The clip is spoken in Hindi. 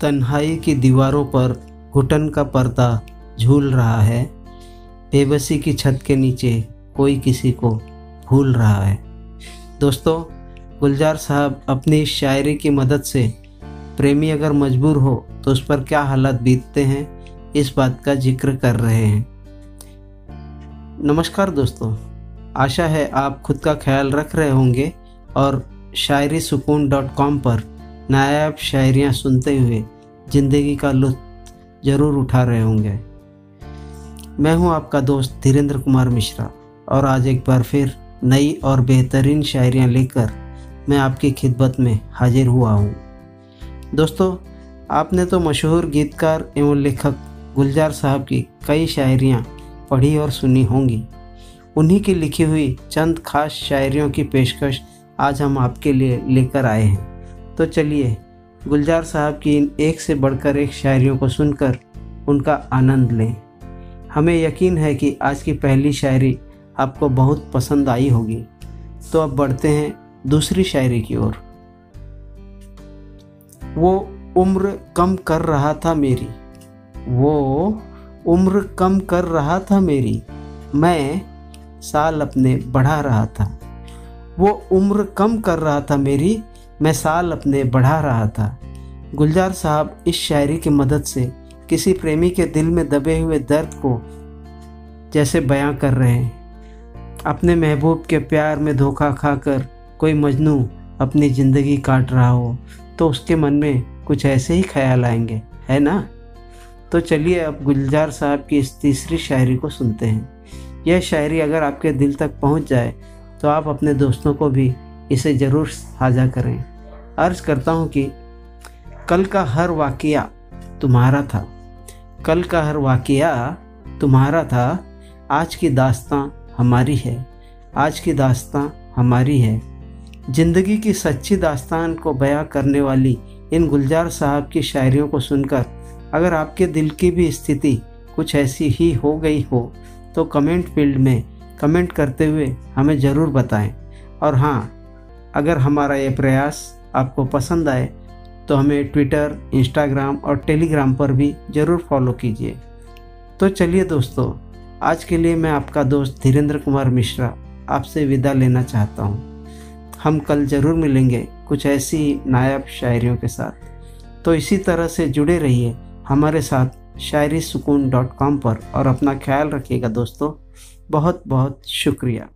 तन्हाई की दीवारों पर घुटन का पर्दा झूल रहा है। बेबसी की छत के नीचे कोई किसी को भूल रहा है। दोस्तों, गुलजार साहब अपनी शायरी की मदद से प्रेमी अगर मजबूर हो तो उस पर क्या हालात बीतते हैं, इस बात का ज़िक्र कर रहे हैं। नमस्कार दोस्तों, आशा है आप खुद का ख्याल रख रहे होंगे और शायरी सुकून डॉट कॉम पर नायाब शायरियाँ सुनते हुए ज़िंदगी का लुत्फ ज़रूर उठा रहे होंगे। मैं हूँ आपका दोस्त धीरेन्द्र कुमार मिश्रा और आज एक बार फिर नई और बेहतरीन शायरियाँ लेकर मैं आपकी खिदमत में हाजिर हुआ हूँ। दोस्तों, आपने तो मशहूर गीतकार एवं लेखक गुलजार साहब की कई शायरियाँ पढ़ी और सुनी होंगी। उन्हीं की लिखी हुई चंद खास शायरियों की पेशकश आज हम आपके लिए लेकर आए हैं। तो चलिए, गुलजार साहब की इन एक से बढ़कर एक शायरियों को सुनकर उनका आनंद लें। हमें यकीन है कि आज की पहली शायरी आपको बहुत पसंद आई होगी। तो अब बढ़ते हैं दूसरी शायरी की ओर। वो उम्र कम कर रहा था मेरी। वो उम्र कम कर रहा था मेरी। मैं साल अपने बढ़ा रहा था। वो उम्र कम कर रहा था मेरी। मैं साल अपने बढ़ा रहा था। गुलजार साहब इस शायरी की मदद से किसी प्रेमी के दिल में दबे हुए दर्द को जैसे बयां कर रहे हैं। अपने महबूब के प्यार में धोखा खाकर कोई मजनू अपनी ज़िंदगी काट रहा हो तो उसके मन में कुछ ऐसे ही ख्याल आएँगे, है ना? तो चलिए अब गुलजार साहब की इस तीसरी शायरी को सुनते हैं। यह शायरी अगर आपके दिल तक पहुँच जाए तो आप अपने दोस्तों को भी इसे ज़रूर साझा करें। अर्ज़ करता हूँ कि कल का हर वाक़या तुम्हारा था। कल का हर वाक़या तुम्हारा था। आज की दास्तां हमारी है। आज की दास्तां हमारी है। ज़िंदगी की सच्ची दास्तान को बयां करने वाली इन गुलजार साहब की शायरियों को सुनकर अगर आपके दिल की भी स्थिति कुछ ऐसी ही हो गई हो तो कमेंट फ़ील्ड में कमेंट करते हुए हमें ज़रूर बताएँ। और हाँ अगर हमारा ये प्रयास आपको पसंद आए तो हमें ट्विटर इंस्टाग्राम और टेलीग्राम पर भी ज़रूर फॉलो कीजिए। तो चलिए दोस्तों, आज के लिए मैं आपका दोस्त धीरेन्द्र कुमार मिश्रा आपसे विदा लेना चाहता हूँ। हम कल ज़रूर मिलेंगे कुछ ऐसी नायाब शायरियों के साथ। तो इसी तरह से जुड़े रहिए हमारे साथ शायरी सुकून डॉट कॉम पर और अपना ख्याल रखिएगा दोस्तों। बहुत बहुत शुक्रिया।